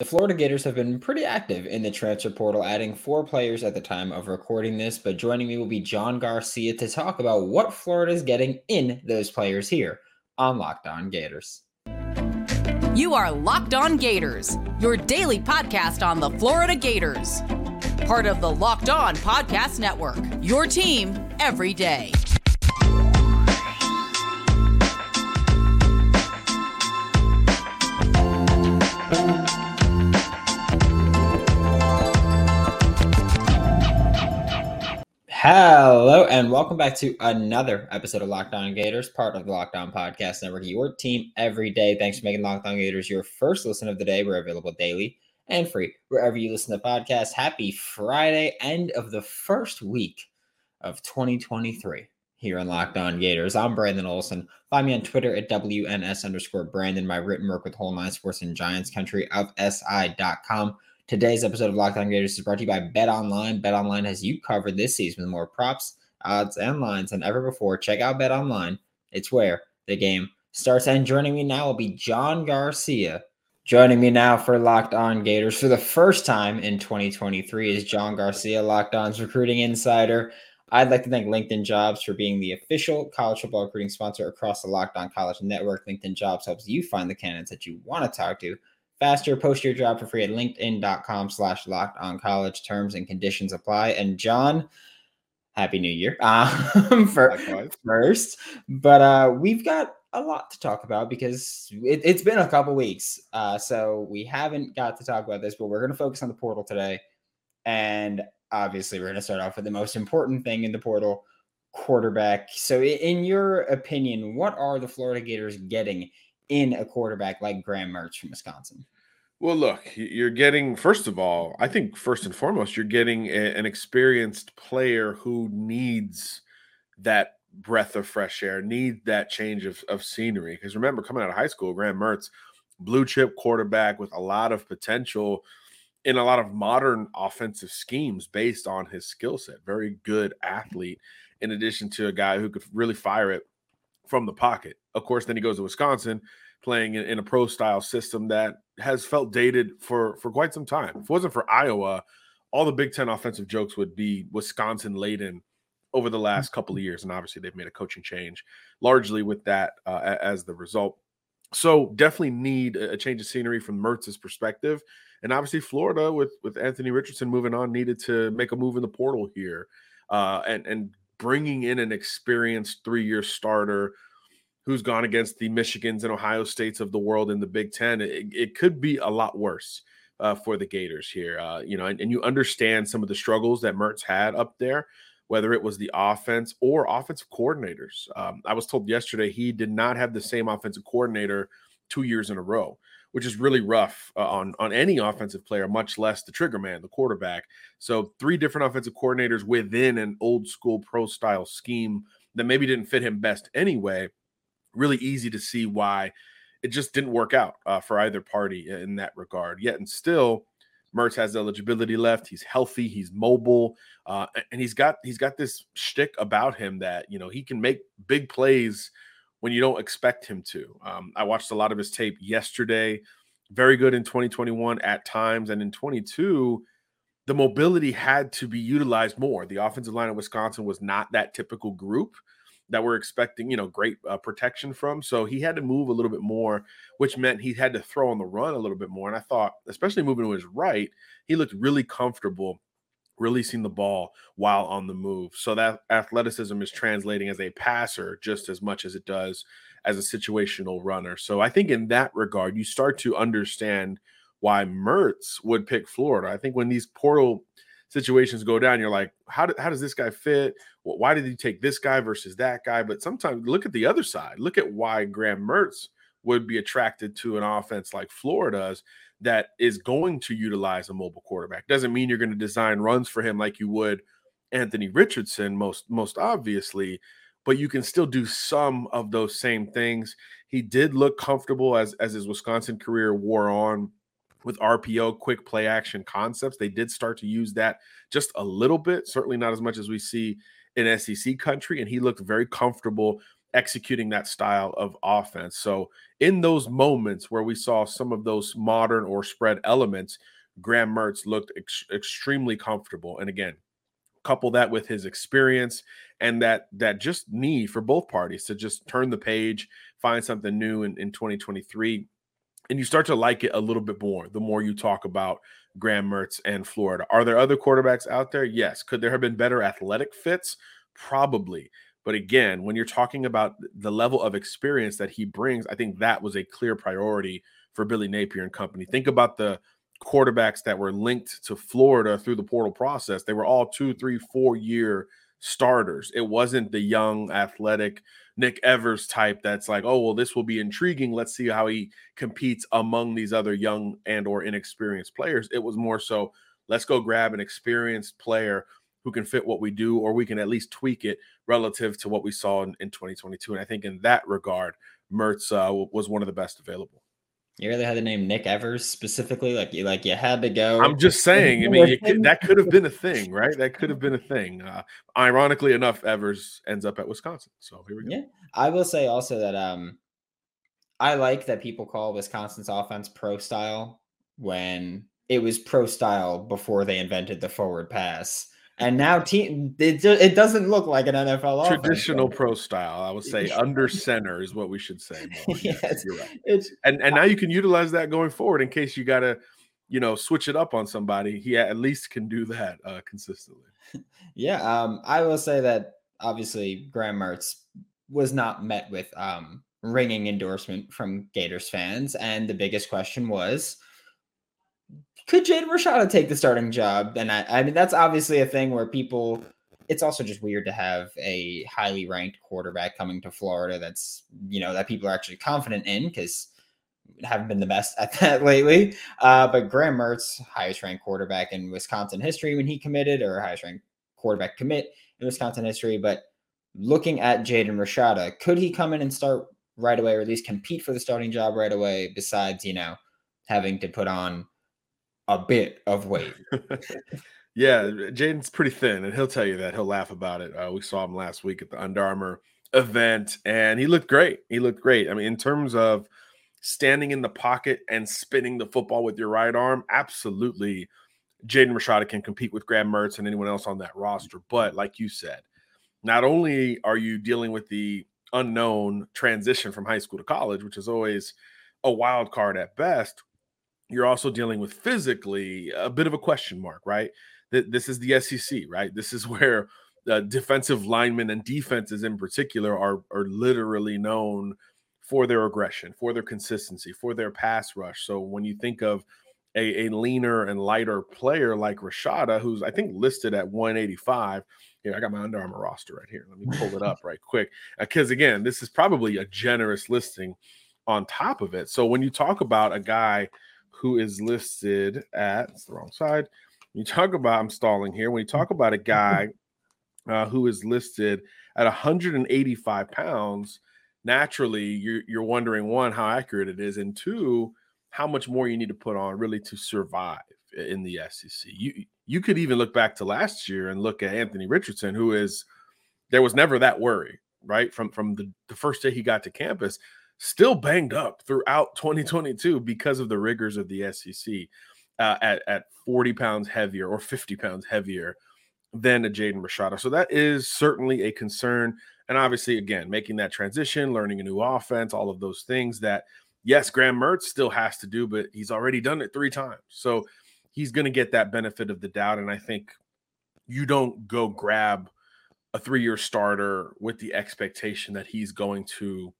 The Florida Gators have been pretty active in the transfer portal, adding four players at the time of recording this. But joining me will be John Garcia to talk about what Florida is getting in those players here on Locked On Gators. You are Locked On Gators, your daily podcast on the Florida Gators. Part of the Locked On Podcast Network, your team every day. Hello, and welcome back to another episode of Locked On Gators, part of the Locked On Podcast Network, your team every day. Thanks for making Locked On Gators your first listen of the day. We're available daily and free wherever you listen to podcasts. Happy Friday, end of the first week of 2023 here on Locked On Gators. I'm Brandon Olson. Find me on Twitter at WNS underscore Brandon. My written work with Whole Nine Sports and Giants Country of SI.com. Today's episode of Locked On Gators is brought to you by Bet Online. Bet Online has you covered this season with more props, odds, and lines than ever before. Check out Bet Online. It's where the game starts. And joining me now will be John Garcia. Joining me now for Locked On Gators for the first time in 2023 is John Garcia, Locked On's recruiting insider. I'd like to thank LinkedIn Jobs for being the official college football recruiting sponsor across the Locked On College Network. LinkedIn Jobs helps you find the candidates that you want to talk to faster. Post your job for free at linkedin.com slash locked on college. Terms and conditions apply. And John, happy new year um, for, first. But uh, we've got a lot to talk about because it, has been a couple weeks. Uh, so we haven't got to talk about this, but we're going to focus on the portal today. And obviously, we're going to start off with the most important thing in the portal quarterback. So, in your opinion, what are the Florida Gators getting in a quarterback like Graham Mertz from Wisconsin? Well, look, you're getting, first of all, I think first and foremost, you're getting a, an experienced player who needs that breath of fresh air, need that change of, of scenery. Because remember, coming out of high school, Graham Mertz, blue chip quarterback with a lot of potential in a lot of modern offensive schemes based on his skill set. Very good athlete, in addition to a guy who could really fire it from the pocket. Of course, then he goes to Wisconsin, playing in, in, a pro style system that has felt dated for for quite some time. If it wasn't for Iowa, all the Big Ten offensive jokes would be Wisconsin laden over the last couple of years, and obviously they've made a coaching change, largely with that uh, as the result. So definitely need a change of scenery from Mertz's perspective, and obviously Florida with with Anthony Richardson moving on needed to make a move in the portal here, uh, and and bringing in an experienced three year starter who's gone against the Michigans and Ohio States of the world in the Big Ten, it, it could be a lot worse uh, for the Gators here. Uh, you know, and, and, you understand some of the struggles that Mertz had up there, whether it was the offense or offensive coordinators. Um, I was told yesterday he did not have the same offensive coordinator two years in a row. Which is really rough uh, on on any offensive player, much less the trigger man, the quarterback. So three different offensive coordinators within an old school pro style scheme that maybe didn't fit him best anyway really easy to see why it just didn't work out uh, for either party in that regard. Yet and still, Mertz has eligibility left. He's healthy. He's mobile, uh, and he's got he's got this shtick about him that you know he can make big plays when you don't expect him to. Um, I watched a lot of his tape yesterday. Very good in 2021 at times, and in 22, the mobility had to be utilized more. The offensive line of Wisconsin was not that typical group that we're expecting, you know, great uh, protection from. So he had to move a little bit more, which meant he had to throw on the run a little bit more. And I thought, especially moving to his right, he looked really comfortable releasing the ball while on the move. So that athleticism is translating as a passer just as much as it does as a situational runner. So I think in that regard, you start to understand why Mertz would pick Florida. I think when these portal situations go down, you're like, how, do, how does this guy fit? why did he take this guy versus that guy? But sometimes look at the other side. Look at why Graham Mertz would be attracted to an offense like Florida's that is going to utilize a mobile quarterback. Doesn't mean you're going to design runs for him like you would Anthony Richardson, most most obviously, but you can still do some of those same things. He did look comfortable as as his Wisconsin career wore on with RPO, quick play action concepts. They did start to use that just a little bit, certainly not as much as we see in SEC country, and he looked very comfortable executing that style of offense. So, in those moments where we saw some of those modern or spread elements, Graham Mertz looked ex- extremely comfortable. And again, couple that with his experience and that that just need for both parties to just turn the page, find something new in, in 2023. And you start to like it a little bit more the more you talk about Graham Mertz and Florida. Are there other quarterbacks out there? Yes. Could there have been better athletic fits? Probably. But again, when you're talking about the level of experience that he brings, I think that was a clear priority for Billy Napier and company. Think about the quarterbacks that were linked to Florida through the portal process. They were all two, three, four year starters. It wasn't the young, athletic Nick Evers type that's like, oh, well, this will be intriguing. Let's see how he competes among these other young and or inexperienced players. It was more so, let's go grab an experienced player who can fit what we do, or we can at least tweak it relative to what we saw in, in 2022. And I think in that regard, Mertz uh, was one of the best available. You really had to name Nick Evers specifically, like you like you had to go. I'm just saying. I mean, could, that could have been a thing, right? That could have been a thing. Uh, ironically enough, Evers ends up at Wisconsin. So here we go. Yeah, I will say also that um, I like that people call Wisconsin's offense pro style when it was pro style before they invented the forward pass. And now team it, it doesn't look like an NFL traditional offense. pro style. I would say under center is what we should say. yes, you're right. It's, and and now you can utilize that going forward in case you got to, you know, switch it up on somebody. He at least can do that uh, consistently. Yeah, um, I will say that obviously Graham Mertz was not met with um, ringing endorsement from Gators fans, and the biggest question was could Jaden Rashada take the starting job? And I, I mean, that's obviously a thing where people. It's also just weird to have a highly ranked quarterback coming to Florida. That's you know that people are actually confident in because haven't been the best at that lately. Uh, but Graham Mertz, highest ranked quarterback in Wisconsin history when he committed, or highest ranked quarterback commit in Wisconsin history. But looking at Jaden Rashada, could he come in and start right away, or at least compete for the starting job right away? Besides, you know, having to put on a bit of weight. yeah, Jaden's pretty thin, and he'll tell you that. He'll laugh about it. Uh, we saw him last week at the Under Armour event, and he looked great. He looked great. I mean, in terms of standing in the pocket and spinning the football with your right arm, absolutely. Jaden Rashada can compete with Graham Mertz and anyone else on that roster. But like you said, not only are you dealing with the unknown transition from high school to college, which is always a wild card at best, you're also dealing with physically a bit of a question mark, right? That this is the SEC, right? This is where uh, defensive linemen and defenses in particular are are literally known for their aggression, for their consistency, for their pass rush. So when you think of a, a leaner and lighter player like Rashada, who's I think listed at 185. Here, I got my Under Armour roster right here. Let me pull it up right quick. Because uh, again, this is probably a generous listing on top of it. So when you talk about a guy who is listed at it's the wrong side. When you talk about I'm stalling here. When you talk about a guy uh, who is listed at 185 pounds, naturally you're you're wondering one how accurate it is, and two how much more you need to put on really to survive in the SEC. You you could even look back to last year and look at Anthony Richardson, who is there was never that worry, right? From from the, the first day he got to campus, still banged up throughout 2022 because of the rigors of the SEC uh, at, at 40 pounds heavier or 50 pounds heavier than a Jaden Rashada. So that is certainly a concern. And obviously, again, making that transition, learning a new offense, all of those things that, yes, Graham Mertz still has to do, but he's already done it three times. So he's going to get that benefit of the doubt. And I think you don't go grab a three year starter with the expectation that he's going to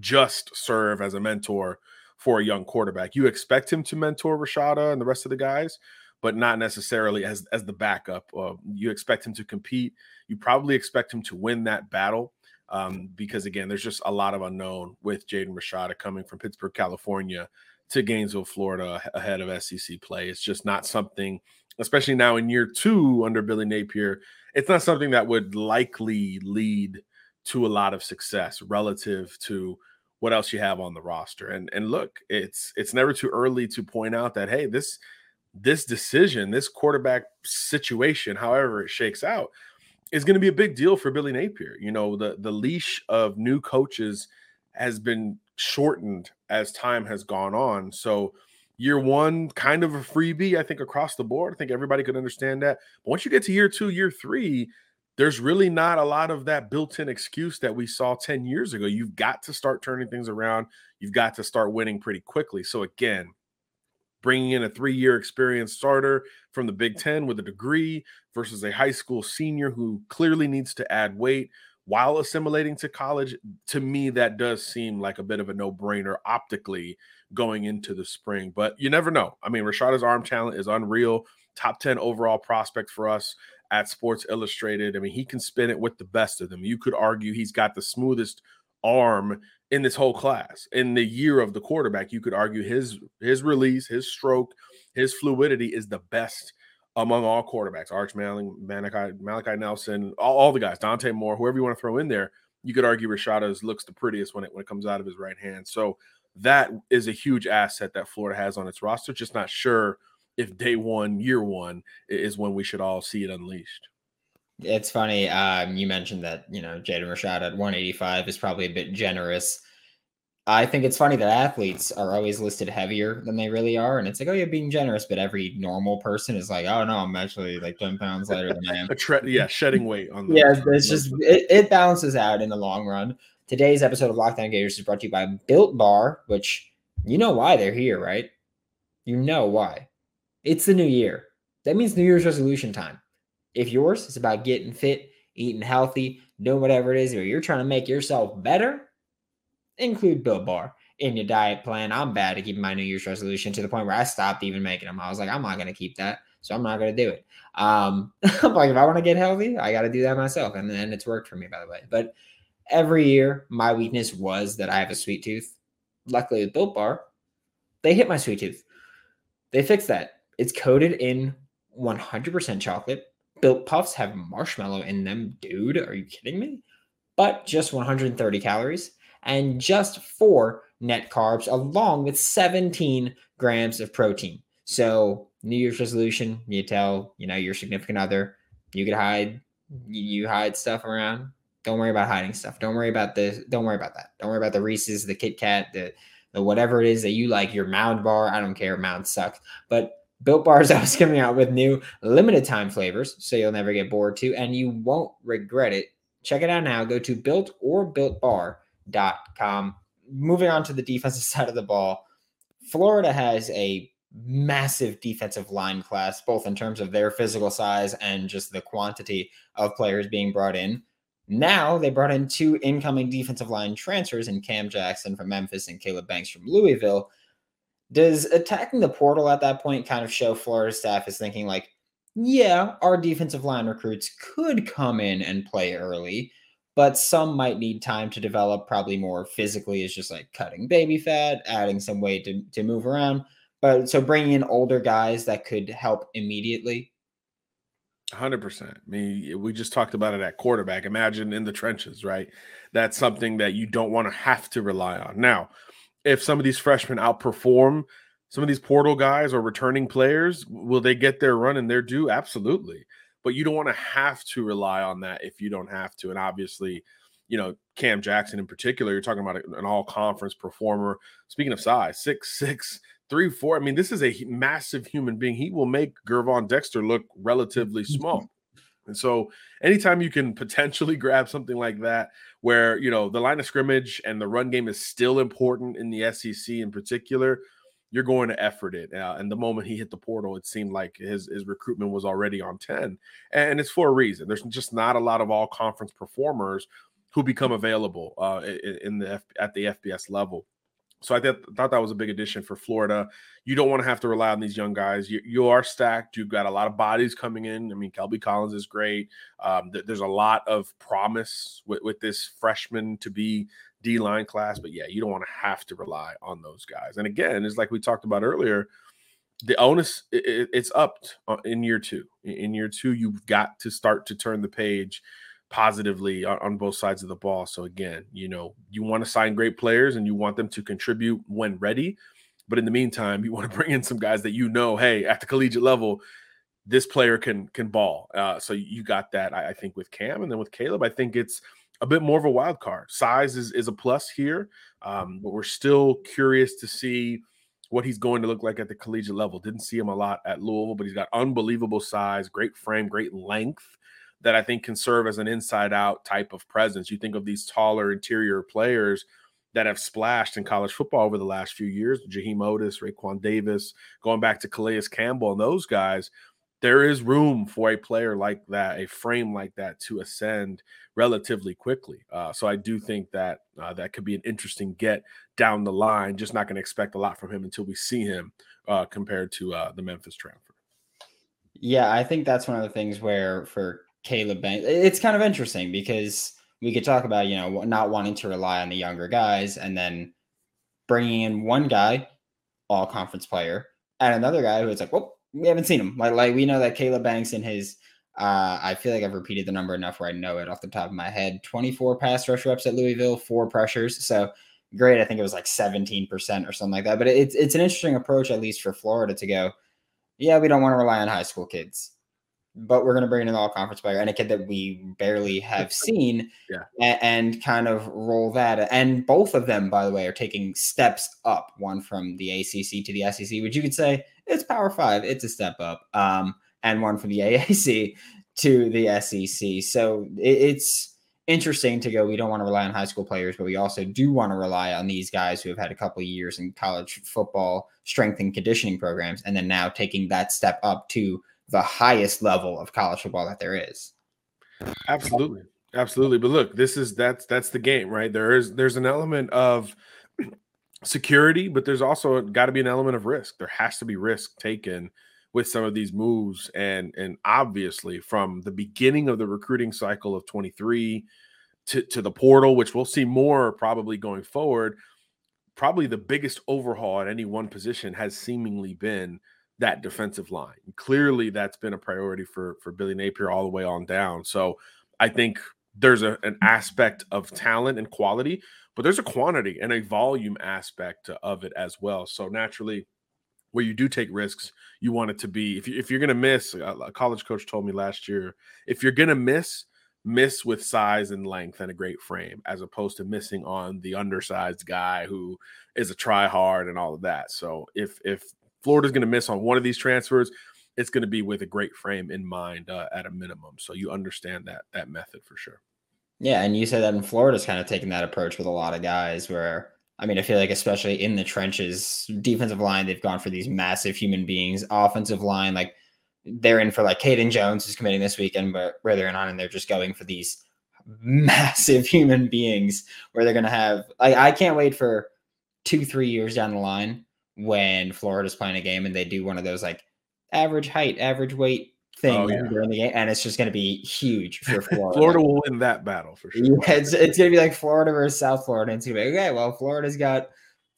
just serve as a mentor for a young quarterback. You expect him to mentor Rashada and the rest of the guys, but not necessarily as as the backup. Uh, you expect him to compete. You probably expect him to win that battle um, because again, there's just a lot of unknown with Jaden Rashada coming from Pittsburg, California to Gainesville, Florida, ahead of SEC play. It's just not something, especially now in year two under Billy Napier. It's not something that would likely lead to a lot of success relative to what else you have on the roster. And and look, it's it's never too early to point out that hey, this this decision, this quarterback situation, however it shakes out, is going to be a big deal for Billy Napier. You know, the the leash of new coaches has been shortened as time has gone on. So year one, kind of a freebie, I think, across the board. I think everybody could understand that. But once you get to year two, year three, there's really not a lot of that built-in excuse that we saw 10 years ago. You've got to start turning things around. You've got to start winning pretty quickly. So again, bringing in a three-year experienced starter from the Big Ten with a degree versus a high school senior who clearly needs to add weight while assimilating to college, to me, that does seem like a bit of a no-brainer optically going into the spring. But you never know. I mean, Rashada's arm talent is unreal. Top 10 overall prospect for us at Sports Illustrated. I mean, he can spin it with the best of them. You could argue he's got the smoothest arm in this whole class. In the year of the quarterback, you could argue his his release, his stroke, his fluidity is the best among all quarterbacks. Arch Manning, Malachi, Malachi Nelson, all, all the guys, Dante Moore, whoever you want to throw in there. You could argue Rashada's looks the prettiest when it when it comes out of his right hand. So that is a huge asset that Florida has on its roster. Just not sure if day one, year one is when we should all see it unleashed. It's funny. Um, you mentioned that you know Jaden Rashad at 185 is probably a bit generous. I think it's funny that athletes are always listed heavier than they really are, and it's like, oh, you're being generous, but every normal person is like, oh no, I'm actually like 10 pounds lighter than I am. a tre- yeah, shedding weight on. The, yeah, it's just it, it balances out in the long run. Today's episode of Locked On Gators is brought to you by Built Bar, which you know why they're here, right? You know why. It's the new year. That means New Year's resolution time. If yours is about getting fit, eating healthy, doing whatever it is, or you're trying to make yourself better, include Built Bar in your diet plan. I'm bad at keeping my New Year's resolution to the point where I stopped even making them. I was like, I'm not going to keep that. So I'm not going to do it. Um, like, if I want to get healthy, I got to do that myself. And then it's worked for me, by the way. But every year my weakness was that I have a sweet tooth. Luckily with Built Bar, they hit my sweet tooth. They fixed that. It's coated in 100% chocolate. Built Puffs have marshmallow in them, dude. Are you kidding me? But just 130 calories and just four net carbs, along with 17 grams of protein. So, New Year's resolution, you tell, you know, your significant other, you could hide, you hide stuff around, don't worry about hiding stuff. Don't worry about the. Don't worry about that. Don't worry about the Reese's, the Kit Kat, the the whatever it is that you like. Your Mound bar. I don't care. Mound sucks. But Built Bar is always coming out with new limited time flavors, so you'll never get bored too, and you won't regret it. Check it out now. Go to built or builtbar.com. Moving on to the defensive side of the ball, Florida has a massive defensive line class, both in terms of their physical size and just the quantity of players being brought in. Now they brought in two incoming defensive line transfers in Cam Jackson from Memphis and Caleb Banks from Louisville. Does attacking the portal at that point kind of show Florida staff is thinking like, yeah, our defensive line recruits could come in and play early, but some might need time to develop, probably more physically is just like cutting baby fat, adding some weight to, to move around. But so bringing in older guys that could help immediately Hundred percent. I mean, we just talked about it at quarterback. Imagine in the trenches, right? That's something that you don't want to have to rely on. Now, if some of these freshmen outperform some of these portal guys or returning players, will they get their run and their due? Absolutely. But you don't want to have to rely on that if you don't have to. And obviously, you know, Cam Jackson in particular, you're talking about an all conference performer. Speaking of size, six six three, four. I mean, this is a massive human being. He will make Gervon Dexter look relatively small. And so, anytime you can potentially grab something like that, where you know the line of scrimmage and the run game is still important in the SEC in particular, you're going to effort it. Uh, and the moment he hit the portal, it seemed like his his recruitment was already on ten, and it's for a reason. There's just not a lot of all conference performers who become available uh, in the at the FBS level. So I th- thought that was a big addition for Florida. You don't want to have to rely on these young guys. You, you are stacked. You've got a lot of bodies coming in. I mean, Kelby Collins is great. Um, th- there's a lot of promise with, with this freshman to be D line class. But yeah, you don't want to have to rely on those guys. And again, it's like we talked about earlier. The onus it, it's up uh, in year two. In year two, you've got to start to turn the page positively on, on, both sides of the ball. So again, you know, you want to sign great players and you want them to contribute when ready. But in the meantime, you want to bring in some guys that you know, hey, at the collegiate level, this player can can ball. Uh, so you got that, I, I, think, with Cam, and then with Caleb, I think it's a bit more of a wild card. Size is is a plus here, um, but we're still curious to see what he's going to look like at the collegiate level. Didn't see him a lot at Louisville, but he's got unbelievable size, great frame, great length that I think can serve as an inside out type of presence. You think of these taller interior players that have splashed in college football over the last few years, Jaheim Oatis, Raekwon Davis, going back to Calais Campbell and those guys, there is room for a player like that, a frame like that to ascend relatively quickly. Uh, so I do think that uh, that could be an interesting get down the line. Just not going to expect a lot from him until we see him uh, compared to uh, the Memphis transfer. Yeah, I think that's one of the things where for Caleb Banks, it's kind of interesting because we could talk about you know not wanting to rely on the younger guys and then bringing in one guy, all conference player, and another guy who it's like, well, we haven't seen him. Like like we know that Caleb Banks in his uh, I feel like I've repeated the number enough where I know it off the top of my head. 24 pass rush reps at Louisville, four pressures. So great. I think it was like 17% or something like that. But it's it's an interesting approach, at least for Florida, to go, yeah, we don't want to rely on high school kids but we're going to bring in an all conference player and a kid that we barely have seen yeah. and, and, kind of roll that. And both of them, by the way, are taking steps up, one from the ACC to the SEC, which you could say it's power five, it's a step up, um, and one from the AAC to the SEC. So it, it's interesting to go. We don't want to rely on high school players, but we also do want to rely on these guys who have had a couple of years in college football strength and conditioning programs, and then now taking that step up to the highest level of college football that there is. Absolutely. Absolutely. But look, this is that's that's the game, right? There is there's an element of security, but there's also got to be an element of risk. There has to be risk taken with some of these moves and and obviously from the beginning of the recruiting cycle of 23 to, to the portal which we'll see more probably going forward probably the biggest overhaul at any one position has seemingly been that defensive line. Clearly, that's been a priority for for Billy Napier all the way on down. So I think there's a, an aspect of talent and quality, but there's a quantity and a volume aspect of it as well. So naturally, where you do take risks, you want it to be if you if you're going to miss. A college coach told me last year, if you're going to miss, miss with size and length and a great frame, as opposed to missing on the undersized guy who is a try hard and all of that. So if if Florida's going to miss on one of these transfers, it's going to be with a great frame in mind uh, at a minimum. So you understand that that method for sure. Yeah, and you said that in Florida's kind of taking that approach with a lot of guys where I mean, I feel like especially in the trenches, defensive line, they've gone for these massive human beings. Offensive line, like they're in for like Caden Jones who's committing this weekend, but where they're not, and they're just going for these massive human beings where they're gonna have like I can't wait for two, three years down the line when Florida's playing a game and they do one of those like average height, average weight thing oh, yeah. during the game, and it's just going to be huge for Florida. Florida will win that battle for sure. Yeah, it's, it's going to be like Florida versus South Florida, and it's going to be okay. Well, Florida's got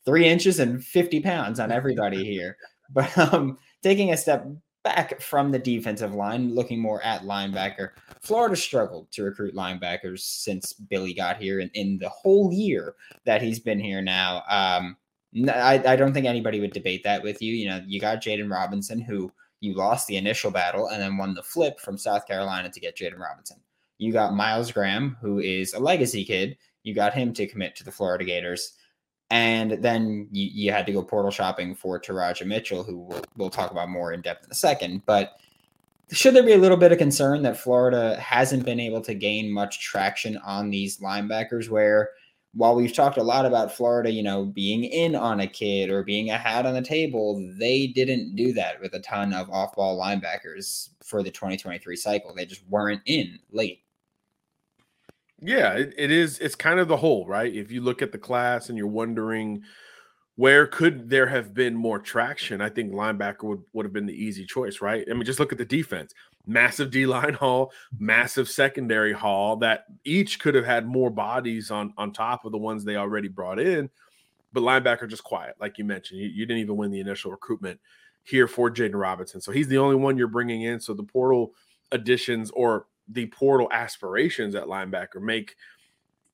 three inches and fifty pounds on everybody here, but um, taking a step back from the defensive line, looking more at linebacker. Florida struggled to recruit linebackers since Billy got here, and in the whole year that he's been here now. Um, I, I don't think anybody would debate that with you. You know, you got Jaden Robinson, who you lost the initial battle and then won the flip from South Carolina to get Jaden Robinson. You got Myles Graham, who is a legacy kid. You got him to commit to the Florida Gators. And then you, you had to go portal shopping for Teradja Mitchell, who we'll, we'll talk about more in depth in a second. But should there be a little bit of concern that Florida hasn't been able to gain much traction on these linebackers where – while we've talked a lot about Florida, you know, being in on a kid or being a hat on the table, they didn't do that with a ton of off ball linebackers for the 2023 cycle. They just weren't in late. Yeah, it, it is. It's kind of the whole, right? If you look at the class and you're wondering where could there have been more traction, I think linebacker would, would have been the easy choice, right? I mean, just look at the defense massive D line haul, mm-hmm. massive secondary haul that each could have had more bodies on on top of the ones they already brought in. But linebacker just quiet, like you mentioned. You, you didn't even win the initial recruitment here for Jaden Robinson, so he's the only one you're bringing in. So the portal additions or the portal aspirations at linebacker make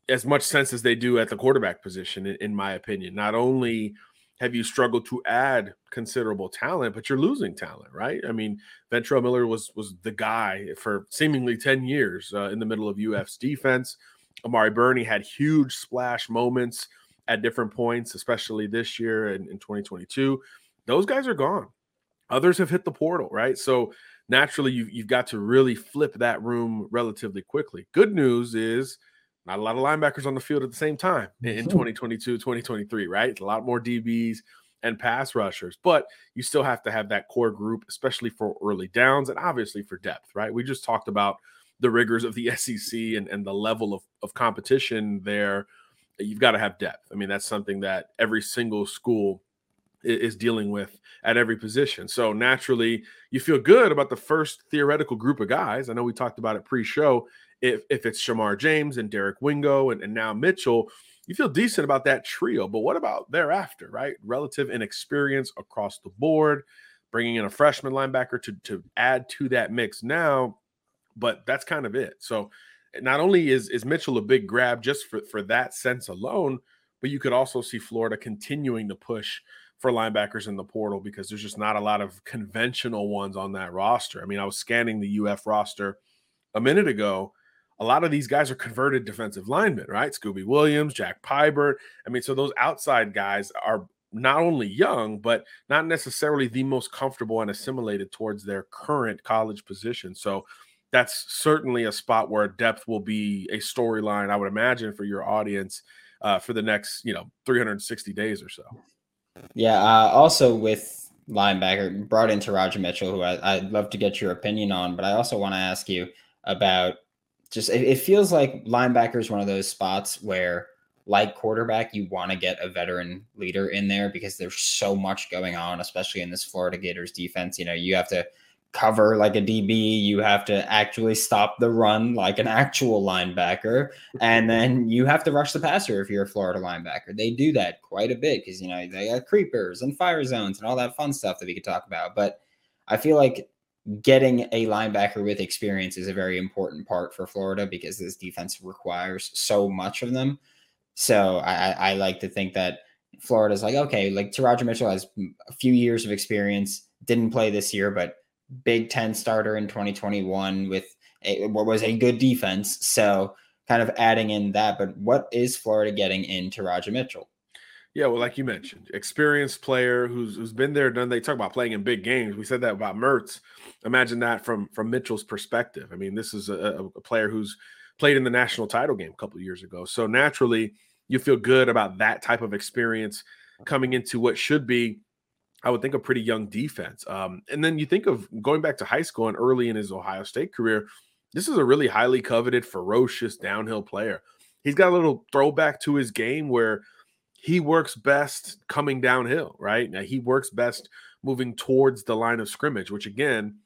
as much sense as they do at the quarterback position, in, in my opinion. Not only have you struggled to add considerable talent, but you're losing talent, right? I mean, Ventrell Miller was was the guy for seemingly 10 years uh, in the middle of UF's defense. Amari Burney had huge splash moments at different points, especially this year and in 2022. Those guys are gone. Others have hit the portal, right? So naturally, you've, you've got to really flip that room relatively quickly. Good news is not a lot of linebackers on the field at the same time in 2022, 2023, right? A lot more DBs and pass rushers, but you still have to have that core group, especially for early downs and obviously for depth, right? We just talked about the rigors of the SEC and, and the level of, of competition there. You've got to have depth. I mean, that's something that every single school is dealing with at every position. So naturally, you feel good about the first theoretical group of guys. I know we talked about it pre-show. If if it's Shemar James and Derek Wingo and, and now Mitchell, you feel decent about that trio. But what about thereafter, right? Relative inexperience across the board, bringing in a freshman linebacker to to add to that mix now. But that's kind of it. So not only is is Mitchell a big grab just for for that sense alone, but you could also see Florida continuing to push for linebackers in the portal because there's just not a lot of conventional ones on that roster. I mean, I was scanning the UF roster a minute ago. A lot of these guys are converted defensive linemen, right? Scooby Williams, Jack Pyburn. I mean, so those outside guys are not only young, but not necessarily the most comfortable and assimilated towards their current college position. So that's certainly a spot where depth will be a storyline, I would imagine, for your audience uh, for the next, you know, 360 days or so. Yeah. Uh, also with linebacker brought in Teradja Mitchell, who I, would love to get your opinion on, but I also want to ask you about just it, it feels like linebacker is one of those spots where like quarterback, you want to get a veteran leader in there because there's so much going on, especially in this Florida Gators defense. You know, you have to cover like a DB, you have to actually stop the run like an actual linebacker, and then you have to rush the passer if you're a Florida linebacker. They do that quite a bit because you know they got creepers and fire zones and all that fun stuff that we could talk about. But I feel like getting a linebacker with experience is a very important part for Florida because this defense requires so much of them. So I, I like to think that Florida's like, okay, like Teradja Mitchell has a few years of experience, didn't play this year, but Big Ten starter in 2021 with a, what was a good defense. So kind of adding in that. But what is Florida getting in Teradja Mitchell? Yeah, well, like you mentioned, experienced player who's who's been there, done. They talk about playing in big games. We said that about Mertz. Imagine that from from Mitchell's perspective. I mean, this is a, a player who's played in the national title game a couple years ago. So naturally, you feel good about that type of experience coming into what should be I would think a pretty young defense. Um, and then you think of going back to high school and early in his Ohio State career, this is a really highly coveted, ferocious downhill player. He's got a little throwback to his game where he works best coming downhill, right? Now he works best moving towards the line of scrimmage, which again,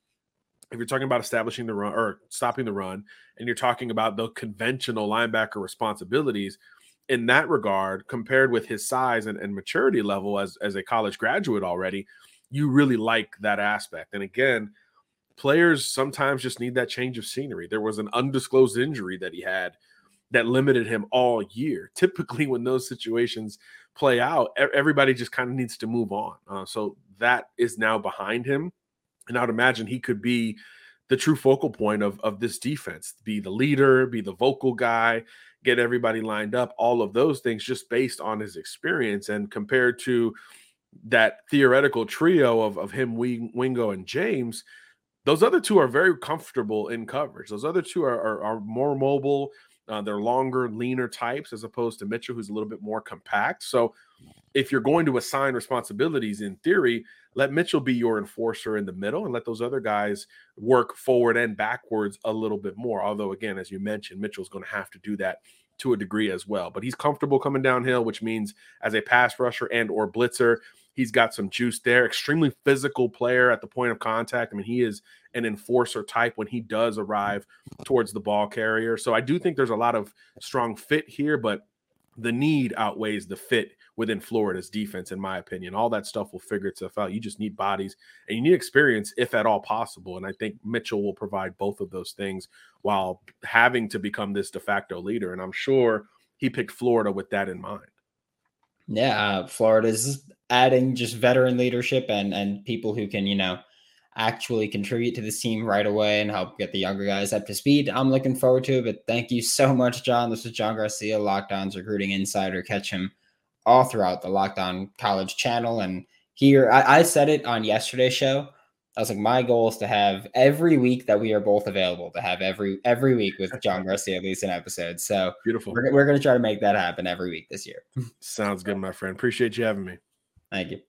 if you're talking about establishing the run or stopping the run, and you're talking about the conventional linebacker responsibilities, in that regard, compared with his size and, and maturity level as, as a college graduate already, you really like that aspect. And again, players sometimes just need that change of scenery. There was an undisclosed injury that he had that limited him all year. Typically, when those situations play out, everybody just kind of needs to move on. Uh, so that is now behind him. And I would imagine he could be the true focal point of, of this defense, be the leader, be the vocal guy, get everybody lined up, all of those things just based on his experience. And compared to that theoretical trio of, of him, Wingo, and James, those other two are very comfortable in coverage. Those other two are, are, are more mobile. Uh, they're longer, leaner types as opposed to Mitchell, who's a little bit more compact. So, if you're going to assign responsibilities in theory, let Mitchell be your enforcer in the middle and let those other guys work forward and backwards a little bit more. Although, again, as you mentioned, Mitchell's going to have to do that to a degree as well. But he's comfortable coming downhill, which means as a pass rusher and or blitzer, he's got some juice there. Extremely physical player at the point of contact. I mean, he is an enforcer type when he does arrive towards the ball carrier. So I do think there's a lot of strong fit here, but the need outweighs the fit within Florida's defense, in my opinion. All that stuff will figure itself out. You just need bodies and you need experience, if at all possible. And I think Mitchell will provide both of those things while having to become this de facto leader. And I'm sure he picked Florida with that in mind. Yeah, uh, Florida's adding just veteran leadership and and people who can, you know, actually contribute to this team right away and help get the younger guys up to speed. I'm looking forward to it. But thank you so much, John. This is John Garcia, Locked On's recruiting insider. Catch him all throughout the Locked On College channel. And here, I, I said it on yesterday's show. I was like, my goal is to have every week that we are both available to have every every week with John Garcia at least an episode. So beautiful. We're, we're going to try to make that happen every week this year. Sounds good, my friend. Appreciate you having me. Thank you.